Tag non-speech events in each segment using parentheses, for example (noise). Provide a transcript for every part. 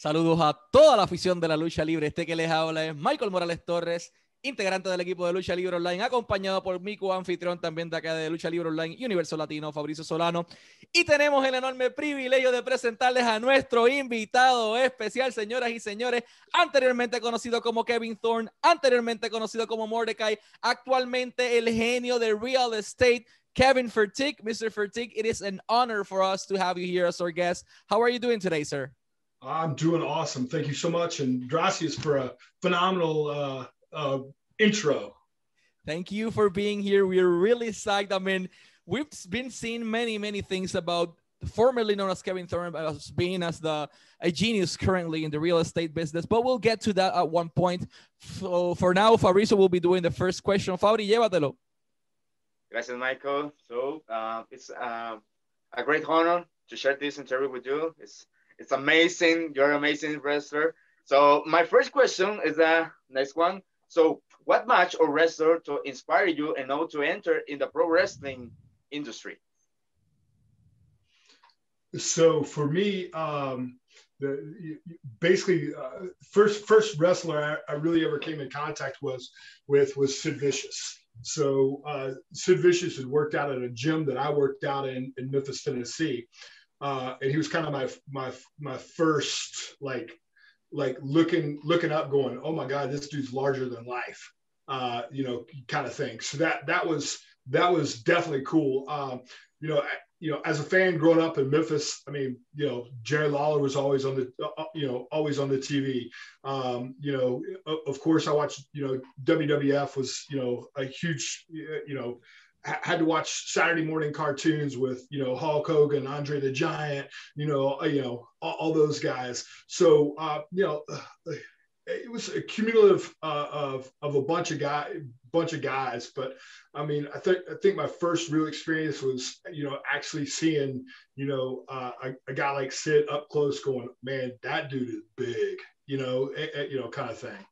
Saludos a toda la afición de la lucha libre. Este que les habla es Michael Morales Torres, integrante del equipo de Lucha Libre Online, acompañado por mi co-anfitrión también de acá de Lucha Libre Online y Universo Latino, Fabricio Solano. Y tenemos el enorme privilegio de presentarles a nuestro invitado especial, señoras y señores, anteriormente conocido como Kevin Thorne, anteriormente conocido como Mordecai, actualmente el genio de real estate. Kevin Fertig, Mr. Fertig, it is an honor for us to have you here as our guest. How are you doing today, sir? I'm doing awesome. Thank you so much. And gracias for a phenomenal uh, uh, intro. Thank you for being here. We're really psyched. I mean, we've been seeing many, many things about formerly known as Kevin Thorne as being as the a genius currently in the real estate business, but we'll get to that at one point. So for now, Fabricio will be doing the first question. Fabri, llévatelo. Gracias, Michael. So uh, it's uh, a great honor to share this interview with you. It's it's amazing. You're an amazing wrestler. So my first question is the next one. So what match or wrestler to inspire you and how to enter in the pro wrestling industry? So for me, um, the, basically uh, first first wrestler I, I, really ever came in contact was with was Sid Vicious. So uh, Sid Vicious had worked out at a gym that I worked out in in Memphis, Tennessee, uh, and he was kind of my my my first like like looking looking up, going, oh my god, this dude's larger than life, uh, you know, kind of thing. So that that was that was definitely cool. Um, you know, you know, as a fan growing up in Memphis, I mean, you know, Jerry Lawler was always on the, uh, you know, always on the TV. Um, you know, of course, I watched, you know, WWF was, you know, a huge, you know, had to watch Saturday morning cartoons with you know Hulk Hogan, Andre the Giant, you know, uh, you know all, all those guys. So uh, you know, uh, it was a cumulative uh, of of a bunch of guy, bunch of guys. But I mean, I think I think my first real experience was you know actually seeing you know uh, a, a, guy like Sid up close, going, man, that dude is big, you know, you know, kind of thing.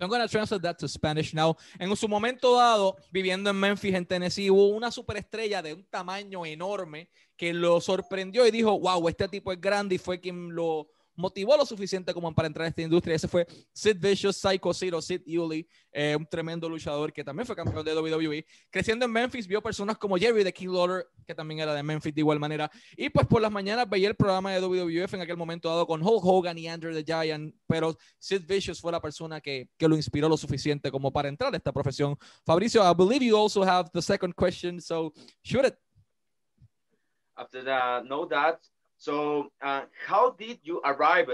I'm going to translate that to Spanish now. En su momento dado, viviendo en Memphis, en Tennessee, hubo una superestrella de un tamaño enorme que lo sorprendió y dijo, wow, este tipo es grande y fue quien lo motivó lo suficiente como para entrar a esta industria. Ese fue Sid Vicious, Psycho Sid o Sid Uli, eh, un tremendo luchador que también fue campeón de WWE. Creciendo en Memphis, vio personas como Jerry de King Lawler, que también era de Memphis de igual manera. Y pues por las mañanas veía el programa de WWF en aquel momento dado con Hulk Hogan y Andrew the Giant, pero Sid Vicious fue la persona que, que lo inspiró lo suficiente como para entrar a esta profesión. Fabricio, I believe you also have the second question, so shoot it. After that, know that So uh, how did you arrive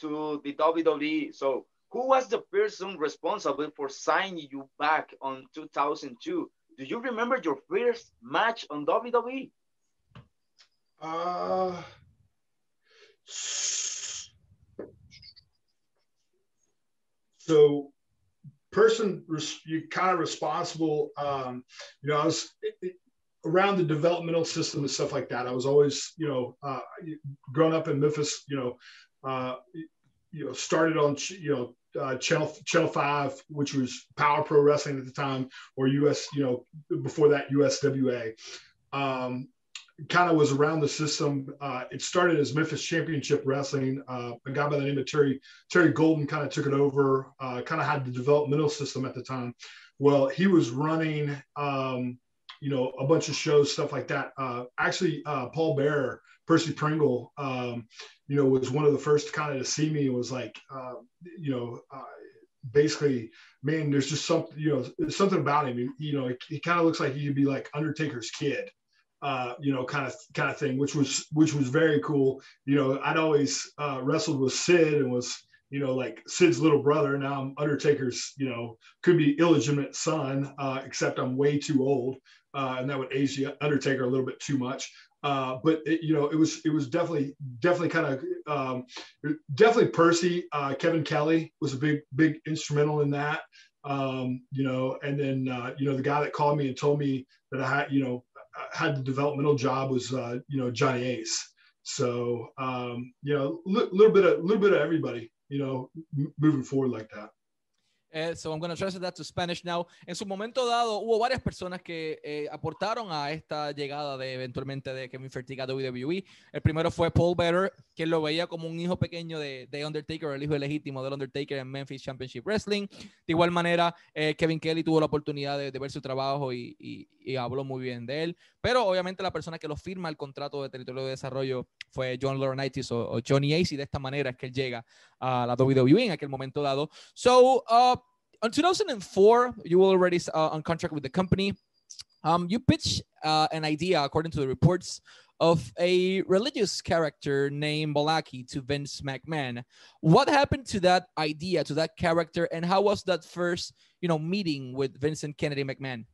to the WWE? So who was the person responsible for signing you back on 2002? Do you remember your first match on WWE? Uh, so person you kind of responsible um, you know i was around the developmental system and stuff like that. I was always, you know, uh, growing up in Memphis, you know, uh, you know, started on, you know, uh, channel channel five, which was Power Pro Wrestling at the time, or US, you know, before that USWA. Um, kind of was around the system. Uh, it started as Memphis Championship Wrestling. Uh, a guy by the name of Terry Terry Golden kind of took it over. Uh, kind of had the developmental system at the time. Well, he was running um, you know, a bunch of shows, stuff like that. Uh, actually, uh, Paul Bearer, Percy Pringle, um, you know, was one of the first kind of to see me and was like, uh, you know, uh, basically, man, there's just something, you know, something about him. You, know, he, he kind of looks like he could be like Undertaker's kid. Uh, you know, kind of kind of thing, which was which was very cool. You know, I'd always uh, wrestled with Sid and was you know, like Sid's little brother. Now I'm Undertaker's, you know, could be illegitimate son, uh, except I'm way too old uh, and that would age the Undertaker a little bit too much. Uh, but it, you know, it was it was definitely definitely kind of um, definitely Percy. Uh, Kevin Kelly was a big big instrumental in that. Um, you know, and then uh, you know the guy that called me and told me that I had you know had the developmental job was uh, you know Johnny Ace. So um, you know, a li- little bit of little bit of everybody. You know, m- moving forward like that. Uh, so I'm going to translate that to Spanish now. En su momento dado, hubo varias personas que eh, aportaron a esta llegada de eventualmente de Kevin Fertig a WWE. El primero fue Paul Better, que lo veía como un hijo pequeño de, de Undertaker, el hijo legítimo del Undertaker en Memphis Championship Wrestling. De igual manera, eh, Kevin Kelly tuvo la oportunidad de, de ver su trabajo y, y, y, habló muy bien de él. Pero obviamente la persona que lo firma el contrato de territorio de desarrollo fue John Laurinaitis o, o Johnny Ace y de esta manera es que él llega a la WWE en aquel momento dado. So, uh, in 2004, you were already uh, on contract with the company. Um, you pitched uh, an idea, according to the reports, of a religious character named Balaki to Vince McMahon. What happened to that idea, to that character, and how was that first, you know, meeting with Vincent Kennedy McMahon?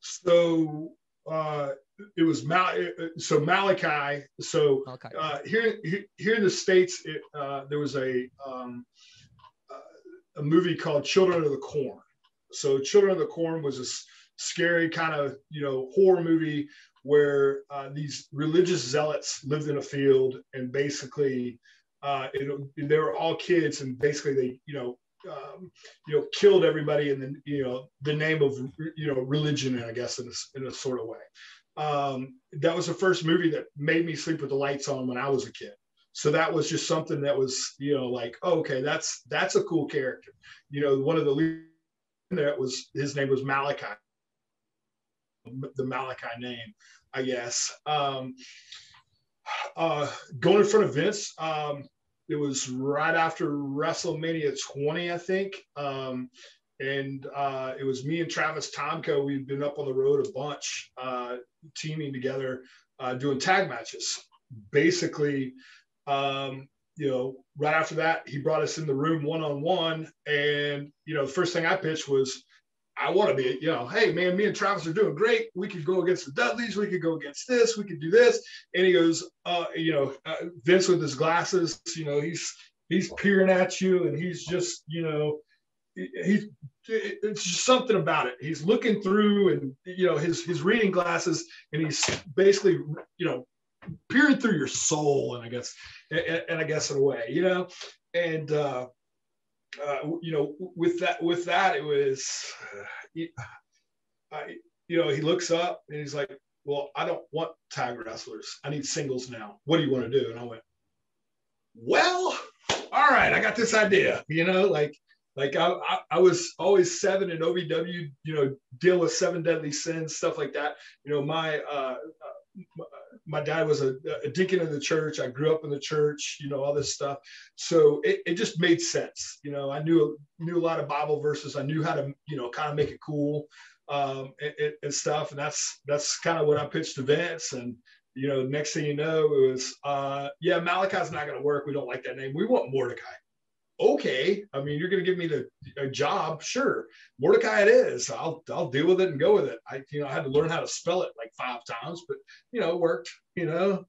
So uh, it was Mal- so Malachi. So uh, here, here in the states, it, uh, there was a um, a movie called Children of the Corn. So Children of the Corn was a scary kind of you know horror movie where uh, these religious zealots lived in a field and basically uh, it, they were all kids and basically they you know um, you know killed everybody in the you know the name of you know religion I guess in a, in a sort of way. Um, that was the first movie that made me sleep with the lights on when I was a kid. So that was just something that was you know like oh, okay that's that's a cool character. You know one of the that was his name was malachi. The malachi name i guess. Um uh going in front of vince um it was right after wrestlemania 20 i think. Um and uh, it was me and Travis Tomko. We'd been up on the road a bunch, uh, teaming together, uh, doing tag matches. Basically, um, you know, right after that, he brought us in the room one on one. And, you know, the first thing I pitched was, I want to be, you know, hey, man, me and Travis are doing great. We could go against the Dudleys. We could go against this. We could do this. And he goes, uh, you know, uh, Vince with his glasses, you know, he's, he's peering at you and he's just, you know, he's it's just something about it. He's looking through and you know his his reading glasses and he's basically you know peering through your soul and I guess and, and I guess in a way, you know, and uh, uh, you know with that with that it was, uh, I, you know, he looks up and he's like, well, I don't want tag wrestlers. I need singles now. What do you want to do? And I went, well, all right, I got this idea. You know, like like I, I, I, was always seven in OVW, you know, deal with seven deadly sins, stuff like that. You know, my uh, my dad was a, a, deacon in the church. I grew up in the church, you know, all this stuff. So it, it just made sense. You know, I knew knew a lot of Bible verses. I knew how to, you know, kind of make it cool um, and, and, stuff. And that's that's kind of what I pitched to Vince. And you know, next thing you know, it was, uh, yeah, Malachi's not going to work. We don't like that name. We want Mordecai okay. I mean, you're going to give me the a job, sure. Mordecai, it is. I'll I'll deal with it and go with it. I you know I had to learn how to spell it like five times, but you know it worked. You know.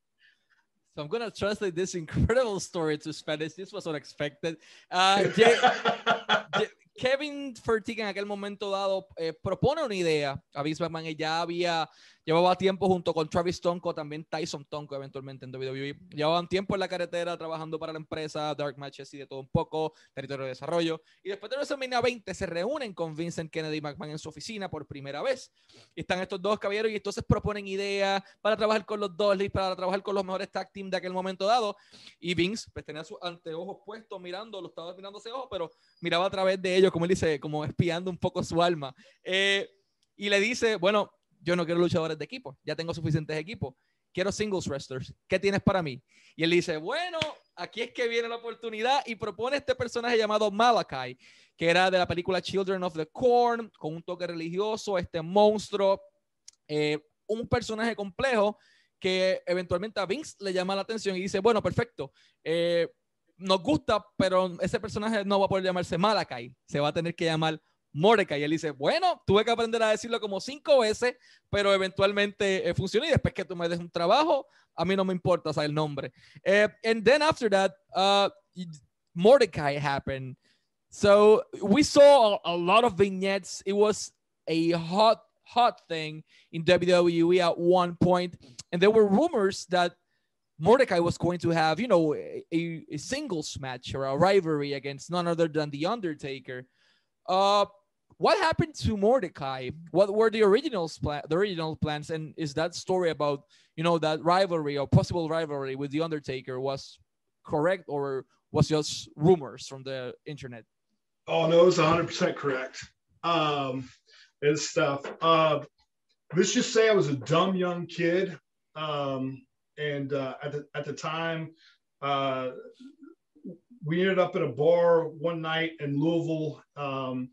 So I'm gonna translate this incredible story to Spanish. This was unexpected. Uh, (laughs) Kevin Fertig en aquel momento dado eh, propone una idea a Vince McMahon y ya había Llevaba tiempo junto con Travis Tonko, también Tyson Tonko eventualmente en WWE. Llevaban tiempo en la carretera trabajando para la empresa, Dark Matches y de todo un poco, territorio de desarrollo. Y después de WrestleMania 20 se reúnen con Vincent Kennedy McMahon en su oficina por primera vez. Y están estos dos caballeros y entonces proponen ideas para trabajar con los Dudleys, para trabajar con los mejores tag team de aquel momento dado. Y Vince pues tenía sus anteojos puestos mirando, lo estaba mirando ese ojo, pero miraba a través de ellos, como él dice, como espiando un poco su alma. Eh, y le dice, bueno, yo no quiero luchadores de equipo, ya tengo suficientes equipos, quiero singles wrestlers, ¿qué tienes para mí? Y él dice, bueno, aquí es que viene la oportunidad y propone este personaje llamado Malachi, que era de la película Children of the Corn, con un toque religioso, este monstruo, eh, un personaje complejo que eventualmente a Vince le llama la atención y dice, bueno, perfecto, eh, nos gusta, pero ese personaje no va a poder llamarse Malachi, se va a tener que llamar Mordecai. Y él dice, bueno, tuve que aprender a decirlo como cinco veces, pero eventualmente eh, funcionó. Y después que tú me des un trabajo, a mí no me importa o sea, el nombre. Uh, and then after that, uh, Mordecai happened. So we saw a, a, lot of vignettes. It was a hot, hot thing in WWE at one point. And there were rumors that Mordecai was going to have, you know, a, a singles match or a rivalry against none other than The Undertaker. Uh, what happened to Mordecai? What were the original plan, the original plans, and is that story about you know that rivalry or possible rivalry with the Undertaker was correct or was just rumors from the internet? Oh no, it's 100 percent correct. Um, and stuff. Uh, let's just say I was a dumb young kid, um, and uh, at the at the time, uh, we ended up at a bar one night in Louisville, um,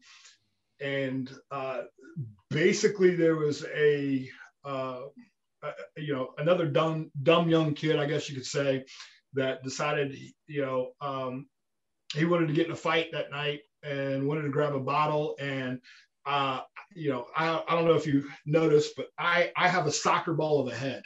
and uh, basically there was a, uh, a, you know another dumb dumb young kid, I guess you could say, that decided you know um, he wanted to get in a fight that night and wanted to grab a bottle and uh, you know I, I don't know if you noticed but I I have a soccer ball of a head.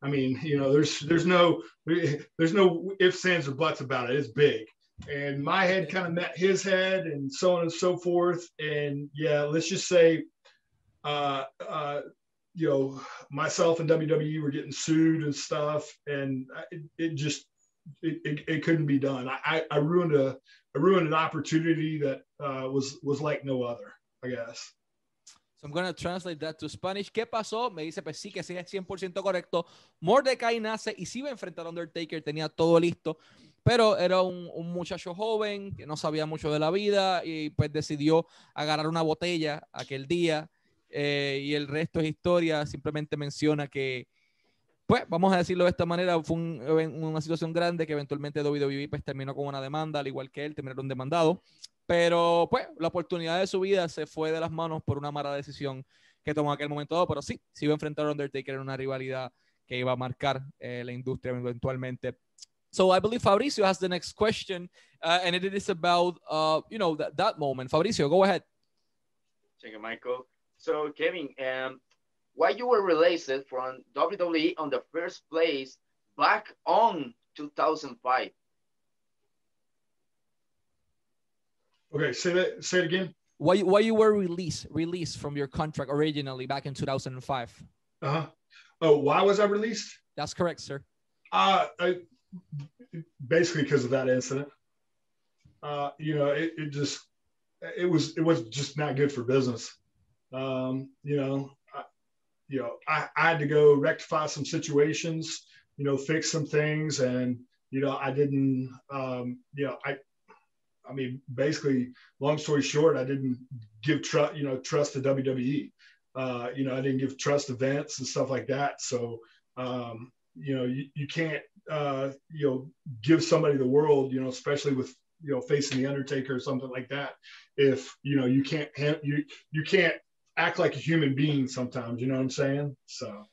I mean, you know, there's there's no there's no ifs, ands, or buts about it. It's big and my head kind of met his head and so on and so forth and yeah let's just say uh, uh, you know myself and wwe were getting sued and stuff and it, it just it, it, it, couldn't be done I, I ruined a I ruined an opportunity that uh, was was like no other i guess So I'm going to translate that to Spanish. ¿Qué pasó? Me dice, pues sí, que sí es 100% correcto. Mordecai nace y sí iba a enfrentar a Undertaker, tenía todo listo. Pero era un, muchacho joven que no sabía mucho de la vida y pues decidió agarrar una botella aquel día eh, y el resto es historia, simplemente menciona que, pues vamos a decirlo de esta manera, fue una situación grande que eventualmente WWE pues terminó con una demanda, al igual que él, terminaron demandado, pero pues la oportunidad de su vida se fue de las manos por una mala decisión que tomó en aquel momento, pero sí, se iba a enfrentar a Undertaker en una rivalidad que iba a marcar eh, la industria eventualmente So I believe Fabricio has the next question, uh, and it is about uh, you know that, that moment. Fabricio, go ahead. Thank you, Michael. So Kevin, um, why you were released from WWE on the first place back on 2005? Okay, say that. Say it again. Why why you were released released from your contract originally back in 2005? Uh huh. Oh, why was I released? That's correct, sir. Uh, I, basically because of that incident. Uh, you know, it, it, just it was it was just not good for business. Um, you know, I, you know, I, I had to go rectify some situations, you know, fix some things, and you know, I didn't, um, you know, I, I mean, basically, long story short, I didn't give trust, you know, trust to WWE. Uh, you know, I didn't give trust events and stuff like that. So, um, you know, you, you can't, uh, you know, give somebody the world, you know, especially with, you know, facing the Undertaker or something like that. If, you know, you can't, you, you can't act like a human being sometimes, you know what I'm saying? So.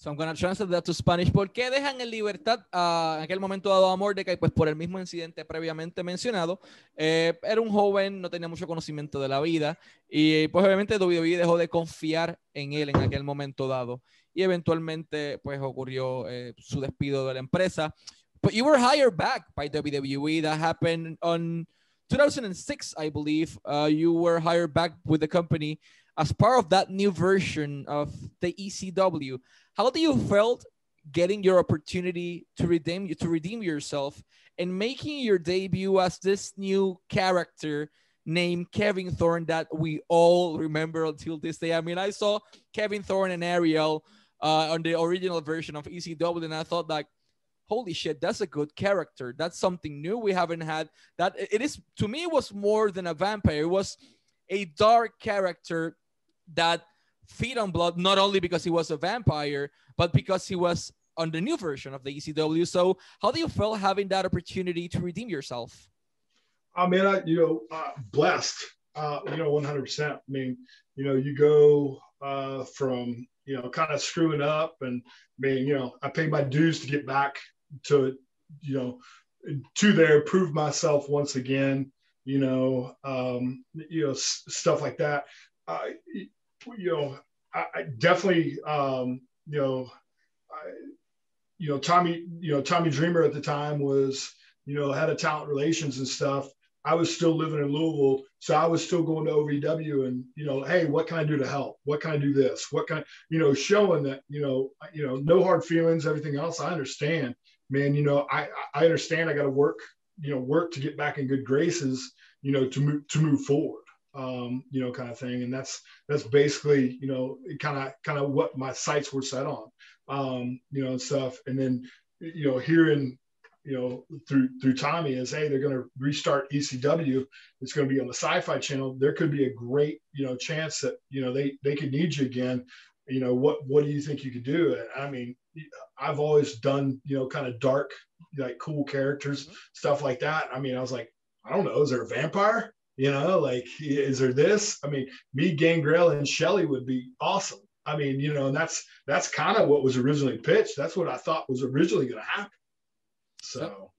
So I'm to translate that to Spanish. ¿Por qué dejan en libertad uh, en aquel momento dado a Mordecai? Pues por el mismo incidente previamente mencionado. Eh, era un joven, no tenía mucho conocimiento de la vida y pues obviamente WWE dejó de confiar en él en aquel momento dado. y eventualmente pues ocurrió eh, su despido de la empresa. But you were hired back by WWE. That happened on 2006, I believe. Uh, you were hired back with the company as part of that new version of the ECW. How do you felt getting your opportunity to redeem to redeem yourself and making your debut as this new character named Kevin Thorne that we all remember until this day? I mean, I saw Kevin Thorne and Ariel uh, on the original version of ECW, and I thought like, holy shit, that's a good character. That's something new we haven't had. That it is to me it was more than a vampire. It was a dark character that feed on blood, not only because he was a vampire, but because he was on the new version of the ECW. So, how do you feel having that opportunity to redeem yourself? I mean, I, you know, uh, blessed, uh, you know, 100%. I mean, you know, you go uh, from you know, kind of screwing up and being, you know, I paid my dues to get back to, you know, to there, prove myself once again, you know, um, you know, s- stuff like that. Uh, you know, I, I definitely, um, you know, I, you know, Tommy, you know, Tommy Dreamer at the time was, you know, had a talent relations and stuff. I was still living in Louisville, so I was still going to OVW and you know, hey, what can I do to help? What can I do this? What can you know, showing that you know, you know, no hard feelings, everything else. I understand, man. You know, I I understand. I got to work, you know, work to get back in good graces, you know, to move to move forward. Um, you know, kind of thing. And that's that's basically, you know, kind of kind of what my sights were set on, um, you know, and stuff. And then, you know, hearing, you know, through through Tommy is, hey, they're going to restart ECW. It's going to be on the Sci-Fi Channel. There could be a great, you know, chance that you know they they could need you again. You know, what what do you think you could do? And I mean, I've always done, you know, kind of dark, like cool characters, mm-hmm. stuff like that. I mean, I was like, I don't know, is there a vampire? You know, like, is there this? I mean, me, Gangrel, and Shelly would be awesome. I mean, you know, and that's that's kind of what was originally pitched. That's what I thought was originally going to happen. So,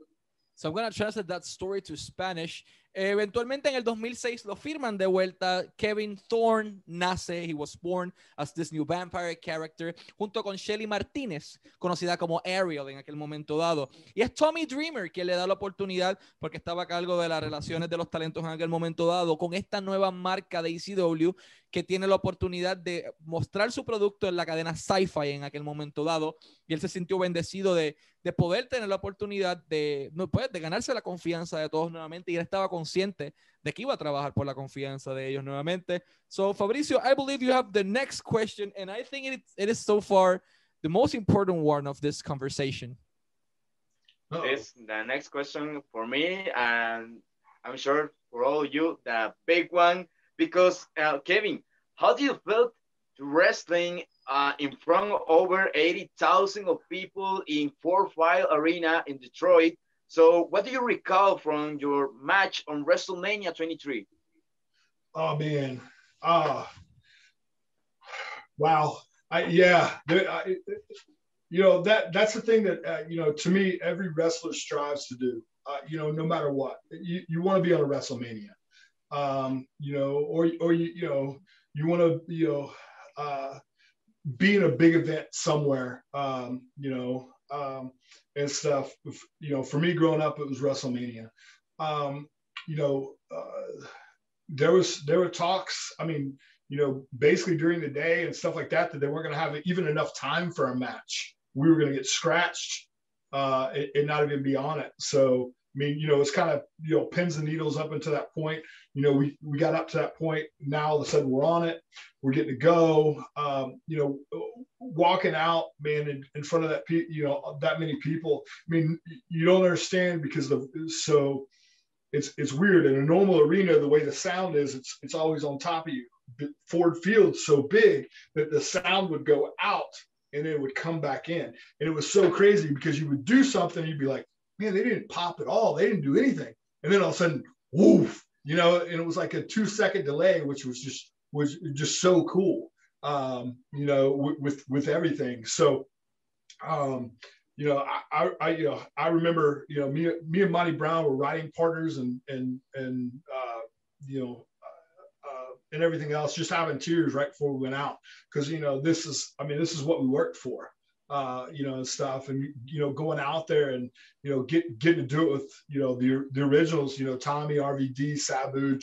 so I'm going to translate that story to Spanish. Eventualmente en el 2006 lo firman de vuelta. Kevin Thorne nace, he was born as this new vampire character, junto con Shelly Martínez, conocida como Ariel en aquel momento dado. Y es Tommy Dreamer quien le da la oportunidad, porque estaba a cargo de las relaciones de los talentos en aquel momento dado, con esta nueva marca de ECW que tiene la oportunidad de mostrar su producto en la cadena Sci-Fi en aquel momento dado. Y él se sintió bendecido de, de poder tener la oportunidad de, no, pues, de ganarse la confianza de todos nuevamente. Y él estaba consciente de que iba a trabajar por la confianza de ellos nuevamente. So, Fabricio, I believe you have the next question. And I think it, it is so far the most important one of this conversation. This the next question for me, and I'm sure for all of you, the big one because uh, Kevin, how do you feel wrestling uh, in front of over 80,000 of people in Ford Field Arena in Detroit? So what do you recall from your match on WrestleMania 23? Oh man. Uh, wow. I, yeah. I, you know, that that's the thing that, uh, you know, to me, every wrestler strives to do, uh, you know, no matter what, you, you want to be on a WrestleMania um, you know, or or you you know you want to you know uh, be in a big event somewhere, um, you know, um, and stuff. You know, for me growing up, it was WrestleMania. Um, you know, uh, there was there were talks. I mean, you know, basically during the day and stuff like that, that they weren't going to have even enough time for a match. We were going to get scratched uh, and, and not even be on it. So mean, you know, it's kind of, you know, pins and needles up until that point. You know, we, we got up to that point. Now all of a sudden we're on it. We're getting to go. Um, you know, walking out, man, in, in front of that, you know, that many people. I mean, you don't understand because of so it's it's weird. In a normal arena, the way the sound is, it's it's always on top of you. Ford Field's so big that the sound would go out and it would come back in. And it was so crazy because you would do something, you'd be like, man, they didn't pop at all. They didn't do anything. And then all of a sudden, woof, you know, and it was like a two second delay, which was just was just so cool. Um, you know, with, with, with everything. So um, you know, I, I, you know, I remember, you know, me, me and Monty Brown were writing partners and, and, and, uh, you know, uh, uh, and everything else, just having tears right before we went out. Cause, you know, this is, I mean, this is what we worked for uh, you know, and stuff, and you know, going out there and you know, get getting to do it with you know the the originals, you know, Tommy, RVD, Sabu,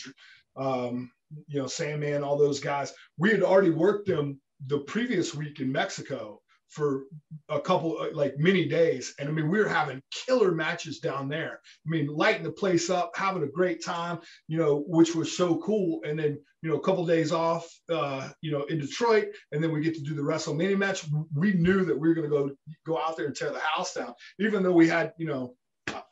um, you know, Sandman, all those guys. We had already worked them the previous week in Mexico, for a couple uh, like many days. And i mean we were having killer matches down there. I mean lighting the place up having a great time you know which was so cool. And then you know a couple of days off uh you know in detroit and then we get to do the wrestlemania match. We knew that we were going to go go out there and tear the house down even though we had you know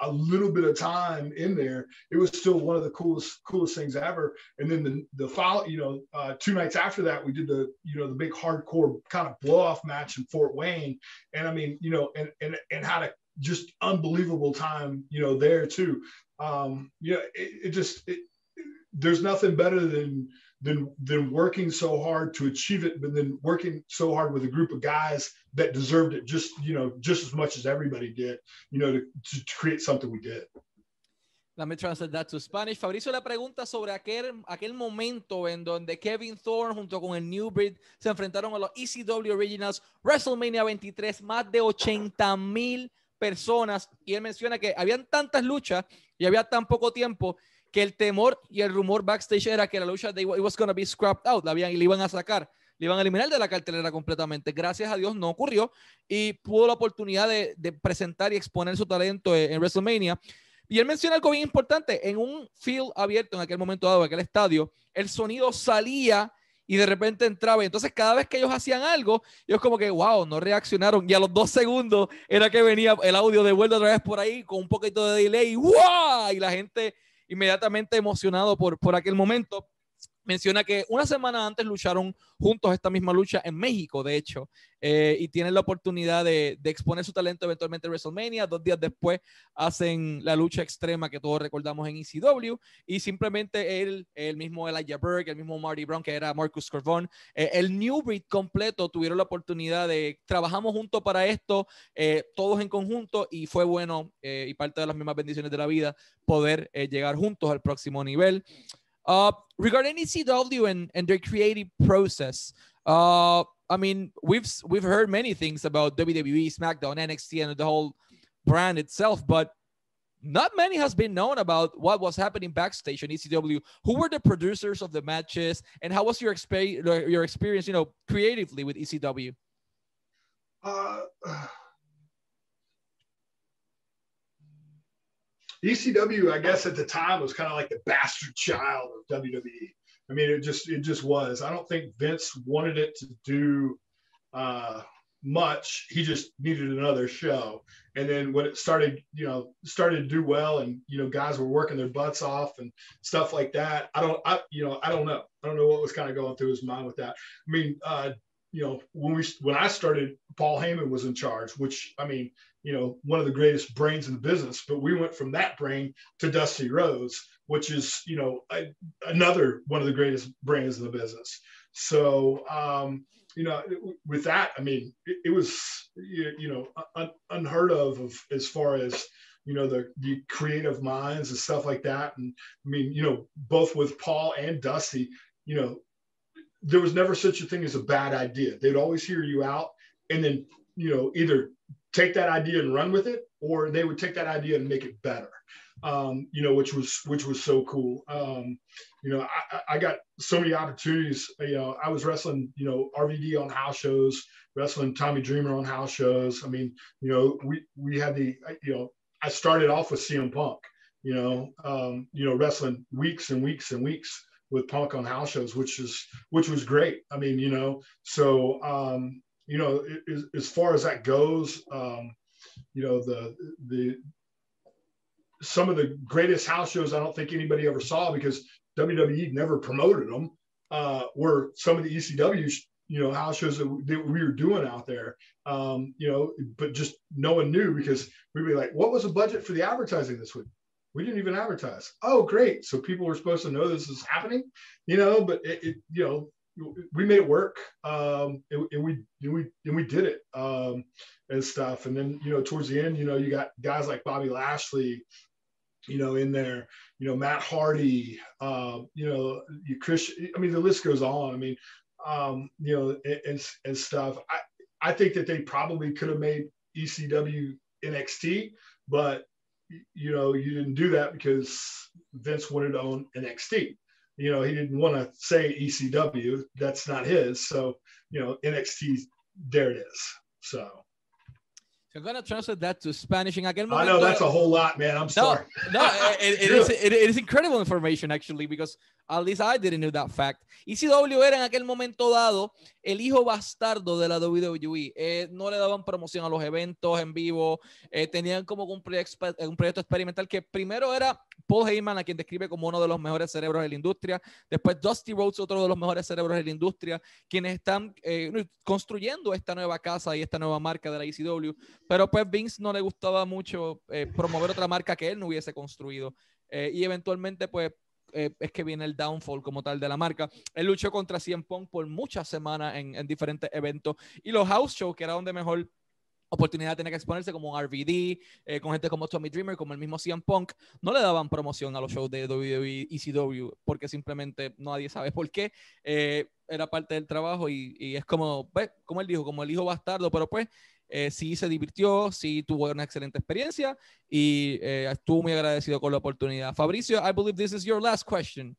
a little bit of time in there, it was still one of the coolest coolest things ever. And then the the follow, you know, uh, two nights after that, we did the you know the big hardcore kind of blow off match in Fort Wayne, and I mean, you know, and and and had a just unbelievable time, you know, there too. Um, yeah, it, it just it, there's nothing better than than than working so hard to achieve it, but then working so hard with a group of guys that deserved it just you know just as much as everybody did, you know, to, to create something we did. Let me translate that to Spanish. Fabricio le pregunta sobre aquel, aquel momento en donde Kevin Thorne junto con el New Breed se enfrentaron a los ECW Originals WrestleMania 23, más de 80 mil personas. Y él menciona que habían tantas luchas y había tan poco tiempo que el temor y el rumor backstage era que la lucha de it was to be scrapped out, la habían, le iban a sacar, le iban a eliminar de la cartelera completamente. Gracias a Dios no ocurrió y pudo la oportunidad de, de presentar y exponer su talento en, WrestleMania. Y él menciona algo bien importante. En un field abierto en aquel momento dado, en aquel estadio, el sonido salía y de repente entraba. Y entonces cada vez que ellos hacían algo, ellos como que, wow, no reaccionaron. Y a los dos segundos era que venía el audio de vuelta otra vez por ahí con un poquito de delay. ¡Wow! Y la gente inmediatamente emocionado por, por aquel momento menciona que una semana antes lucharon juntos esta misma lucha en México, de hecho, eh, y tienen la oportunidad de, exponer su talento eventualmente en WrestleMania. Dos días después hacen la lucha extrema que todos recordamos en ECW, y simplemente él, el mismo Elijah Burke, el mismo Marty Brown, que era Marcus Corvon, eh, el New Breed completo tuvieron la oportunidad de trabajamos juntos para esto, eh, todos en conjunto, y fue bueno y parte de las mismas bendiciones de la vida poder llegar juntos al próximo nivel. Uh, regarding ECW and, and their creative process, uh, I mean, we've we've heard many things about WWE, SmackDown, NXT, and the whole brand itself, but not many has been known about what was happening backstage in ECW. Who were the producers of the matches, and how was your experience? Your experience, you know, creatively with ECW. Uh, ECW, I guess at the time was kind of like the bastard child of WWE. I mean, it just it just was. I don't think Vince wanted it to do uh, much. He just needed another show. And then when it started, you know, started to do well, and you know, guys were working their butts off and stuff like that. I don't, I you know, I don't know. I don't know what was kind of going through his mind with that. I mean, uh, you know, when we when I started, Paul Heyman was in charge, which I mean, you know, one of the greatest brains in the business. But we went from that brain to Dusty Rhodes, which is, you know, a, another one of the greatest brains in the business. So, um, you know, with that, I mean, it, it was, you know, un, unheard of, of as far as, you know, the, the creative minds and stuff like that. And I mean, you know, both with Paul and Dusty, you know, there was never such a thing as a bad idea. They'd always hear you out and then, you know, either take that idea and run with it, or they would take that idea and make it better. Um, you know, which was which was so cool. Um, you know, I, I, got so many opportunities. You know, I was wrestling, you know, RVD on house shows, wrestling Tommy Dreamer on house shows. I mean, you know, we we had the, you know, I started off with CM Punk. You know, um, you know, wrestling weeks and weeks and weeks with Punk on house shows, which is which was great. I mean, you know, so um, you know, as, as far as that goes, um, you know, the the some of the greatest house shows I don't think anybody ever saw because WWE never promoted them. Uh, were some of the ECW, you know, house shows that, we were doing out there. Um, you know, but just no one knew because we'd be like, "What was the budget for the advertising this week?" We didn't even advertise. Oh, great! So people were supposed to know this is happening, you know. But it, it you know, we made it work um, and, and, we and we and we did it um, and stuff. And then you know towards the end you know you got guys like bobby lashley you know in there you know matt hardy uh, you know you chris i mean the list goes on. I mean um, you know and, and stuff. I i think that they probably could have made ecw nxt but you know you didn't do that because vince wanted to own nxt you know, he didn't want to say ECW. That's not his. So, you know, NXT, there it is. So. I'm gonna translate that to Spanish. In aquel momento, I know that's a whole lot, man. I'm no, sorry. No, (laughs) it, it, is, it, it is incredible information actually because At least I didn't know that fact. ECW era en aquel momento dado el hijo bastardo de la WWE. Eh, no le daban promoción a los eventos en vivo. Eh, tenían como un proyecto, un proyecto experimental que primero era Paul Heyman, a quien describe como uno de los mejores cerebros de la industria. Después Dusty Rhodes, otro de los mejores cerebros de la industria, quienes están eh, construyendo esta nueva casa y esta nueva marca de la ECW. Pero pues Vince no le gustaba mucho promover otra marca que él no hubiese construido. y eventualmente pues eh, es que viene el downfall como tal de la marca. Él luchó contra CM Punk por muchas semanas en, en diferentes eventos y los house shows, que era donde mejor oportunidad tenía que exponerse como RVD, eh, con gente como Tommy Dreamer, como el mismo CM Punk, no le daban promoción a los shows de WWE ECW porque simplemente nadie sabe por qué. Eh, era parte del trabajo y, y es como, pues, como él dijo, como el hijo bastardo, pero pues eh, sí se divirtió, sí tuvo una excelente experiencia y eh, estuvo muy agradecido con la oportunidad. Fabricio, I believe this is your last question.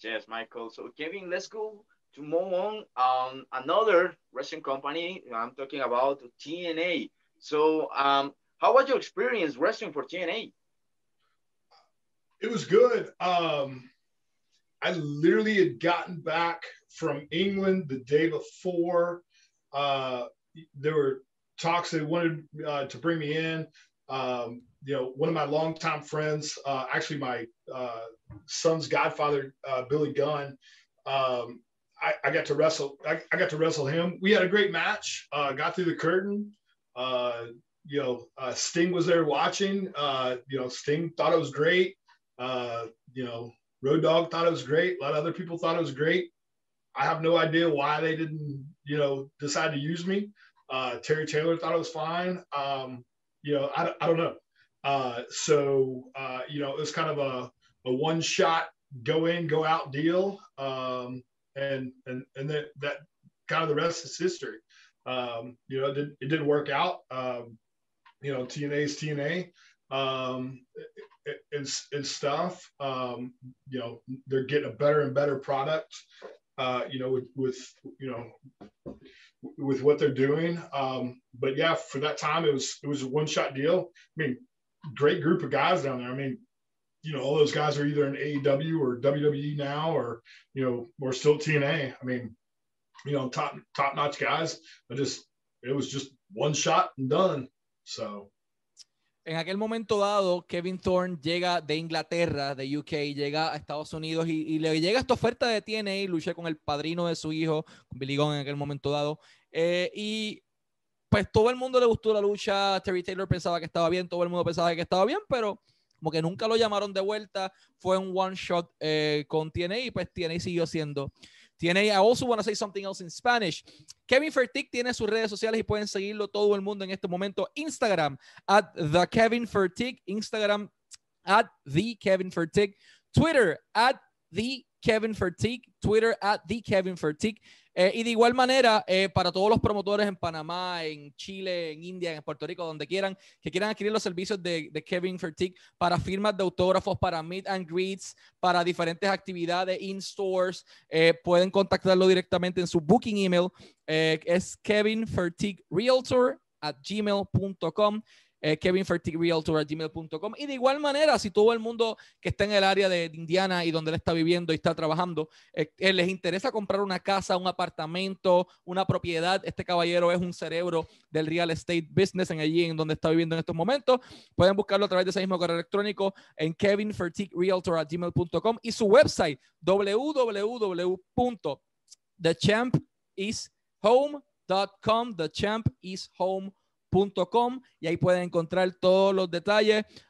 Yes, Michael. So, Kevin, let's go to move on. Um, another wrestling company, I'm talking about TNA. So, um, how was your experience wrestling for TNA? it was good. Um, I literally had gotten back from England the day before. Uh, there were talks they wanted uh, to bring me in. Um, you know, one of my longtime friends, uh, actually my uh, son's godfather, uh, Billy Gunn. Um, I, I, got to wrestle. I, I, got to wrestle him. We had a great match. Uh, got through the curtain. Uh, you know, Sting was there watching. you know, Sting thought it was great. you know, Road Dog thought it was great. A lot of other people thought it was great. I have no idea why they didn't, you know, decide to use me. Terry Taylor thought it was fine. Um, you know, I, I don't know. Uh, so, uh, you know, it was kind of a, a one shot go in, go out deal. Um, and, and, and that, that kind of the rest is history. Um, you know, it, did, it didn't work out. Um, you know, TNA is TNA um, and, and stuff. Um, you know, they're getting a better and better product, uh, you know, with, with, you know, with what they're doing. Um, but yeah, for that time, it was, it was a one shot deal. I mean, great group of guys down there. I mean, you know, all those guys are either in AEW or WWE now, or you know, or still TNA. I mean, you know, top top notch guys. I just it was just one shot and done. So. En aquel momento dado, Kevin Thorne llega de Inglaterra, de UK, llega a Estados Unidos y, y le llega esta oferta de TNA, lucha con el padrino de su hijo, Billy Gunn en aquel momento dado, eh, y pues todo el mundo le gustó la lucha. Terry Taylor pensaba que estaba bien, todo el mundo pensaba que estaba bien, pero como que nunca lo llamaron de vuelta. Fue un one shot eh, con TNA y pues TNA siguió siendo. TNA, I also want to say something else in Spanish. Kevin Fertig tiene sus redes sociales y pueden seguirlo todo el mundo en este momento. Instagram, at the Kevin Fertig. Instagram, at the Kevin Fertig. Twitter, at the Kevin Fertig. Twitter, at the Kevin Fertig. Eh, y de igual manera, eh, para todos los promotores en Panamá, en Chile, en India, en Puerto Rico, donde quieran, que quieran adquirir los servicios de, Kevin Fertig para firmas de autógrafos, para meet and greets, para diferentes actividades in stores, eh, pueden contactarlo directamente en su booking email. es Kevin Realtor at gmail.com eh, gmail.com Y de igual manera, si todo el mundo que está en el área de Indiana y donde él está viviendo y está trabajando, eh, eh, les interesa comprar una casa, un apartamento, una propiedad, este caballero es un cerebro del real estate business en allí en donde está viviendo en estos momentos. Pueden buscarlo a través de ese mismo correo electrónico en kevinfertigrealtor.gmail.com y su website www.thechampisHome.com. thechampisHome.com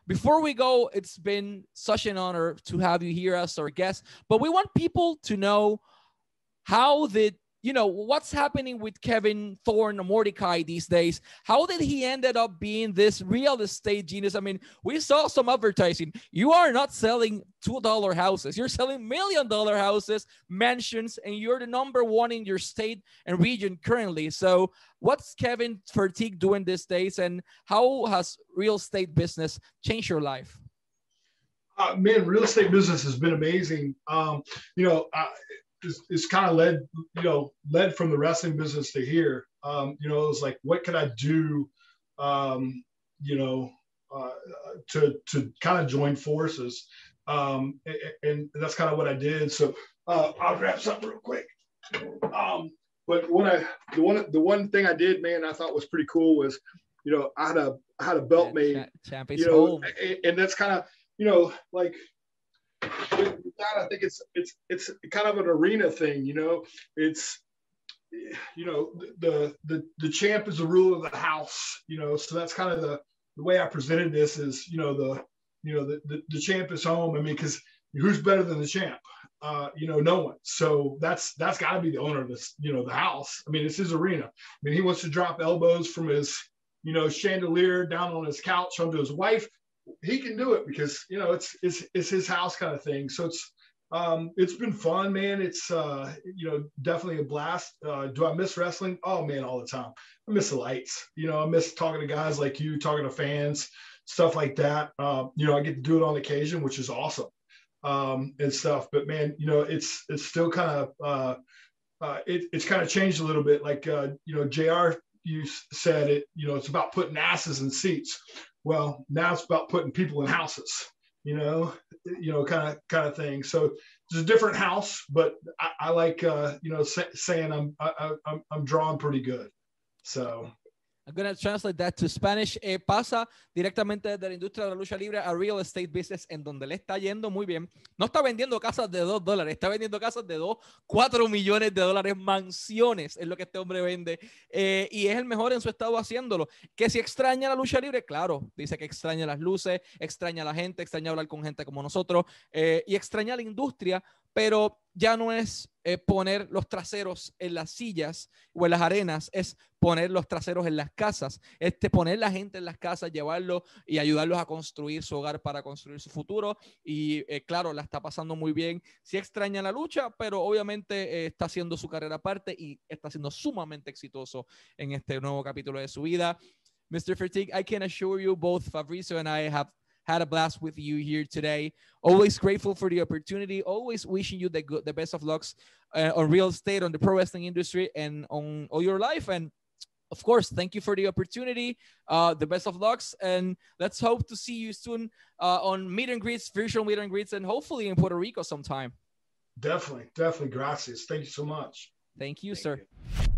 Before we go, it's been such an honor to have you here as our guest, but we want people to know how did you know what's happening with Kevin Thorne Mordecai these days. How did he ended up being this real estate genius? I mean, we saw some advertising. You are not selling two dollar houses. You're selling million dollar houses, mansions, and you're the number one in your state and region currently. So, what's Kevin Fertig doing these days, and how has real estate business changed your life? Uh, man, real estate business has been amazing. Um, you know, it's, it's kind of led, you know, led from the wrestling business to here. Um, you know, it was like, what could I do, um, you know, uh, to to kind of join forces, um, and, and, that's kind of what I did. So uh, I'll grab something real quick. Um, but what I the one the one thing I did, man, I thought was pretty cool was, you know, I had a I had a belt yeah, made, champions you know, and, and that's kind of you know like that, I think it's it's it's kind of an arena thing. You know, it's you know the the the champ is the ruler of the house. You know, so that's kind of the the way I presented this is you know the you know the the, the champ is home. I mean, because who's better than the champ? Uh, you know, no one. So that's that's got to be the owner of this, you know, the house. I mean, it's his arena. I mean, he wants to drop elbows from his, you know, chandelier down on his couch onto his wife he can do it because you know it's it's it's his house kind of thing. So it's um, it's been fun, man. It's uh, you know definitely a blast. Uh, do I miss wrestling? Oh man, all the time. I miss the lights. You know, I miss talking to guys like you, talking to fans, stuff like that. Uh, you know, I get to do it on occasion, which is awesome um, and stuff. But man, you know, it's it's still kind of uh, uh, it, it's kind of changed a little bit. Like uh, you know, Jr. You said it. You know, it's about putting asses in seats. Well, now it's about putting people in houses, you know, you know, kind of kind of thing. So it's a different house, but I, I like uh, you know say, saying I'm I, I'm I'm drawing pretty good. So I'm going to translate that to Spanish. Eh, pasa directamente desde la industria de la lucha libre a real estate business, en donde le está yendo muy bien. No está vendiendo casas de 2 dólares, está vendiendo casas de 2, 4 millones de dólares, mansiones, es lo que este hombre vende. Eh, y es el mejor en su estado haciéndolo. Que si extraña la lucha libre, claro, dice que extraña las luces, extraña a la gente, extraña hablar con gente como nosotros eh, y extraña la industria, pero ya no es eh, poner los traseros en las sillas o en las arenas, es poner los traseros en las casas, este poner la gente en las casas, llevarlos y ayudarlos a construir su hogar para construir su futuro. Y eh, claro, la está pasando muy bien. Sí extraña la lucha, pero obviamente eh, está haciendo su carrera aparte y está siendo sumamente exitoso en este nuevo capítulo de su vida. Mr. Fatigue, I can assure you both Fabrizio and I have had a blast with you here today. Always grateful for the opportunity. Always wishing you the good, the best of lucks uh, on real estate, on the pro wrestling industry, and on all your life. And of course, thank you for the opportunity. Uh, the best of lucks, and let's hope to see you soon uh, on meet and greets, virtual meet and greets, and hopefully in Puerto Rico sometime. Definitely, definitely. Gracias. Thank you so much. Thank you, thank sir. You.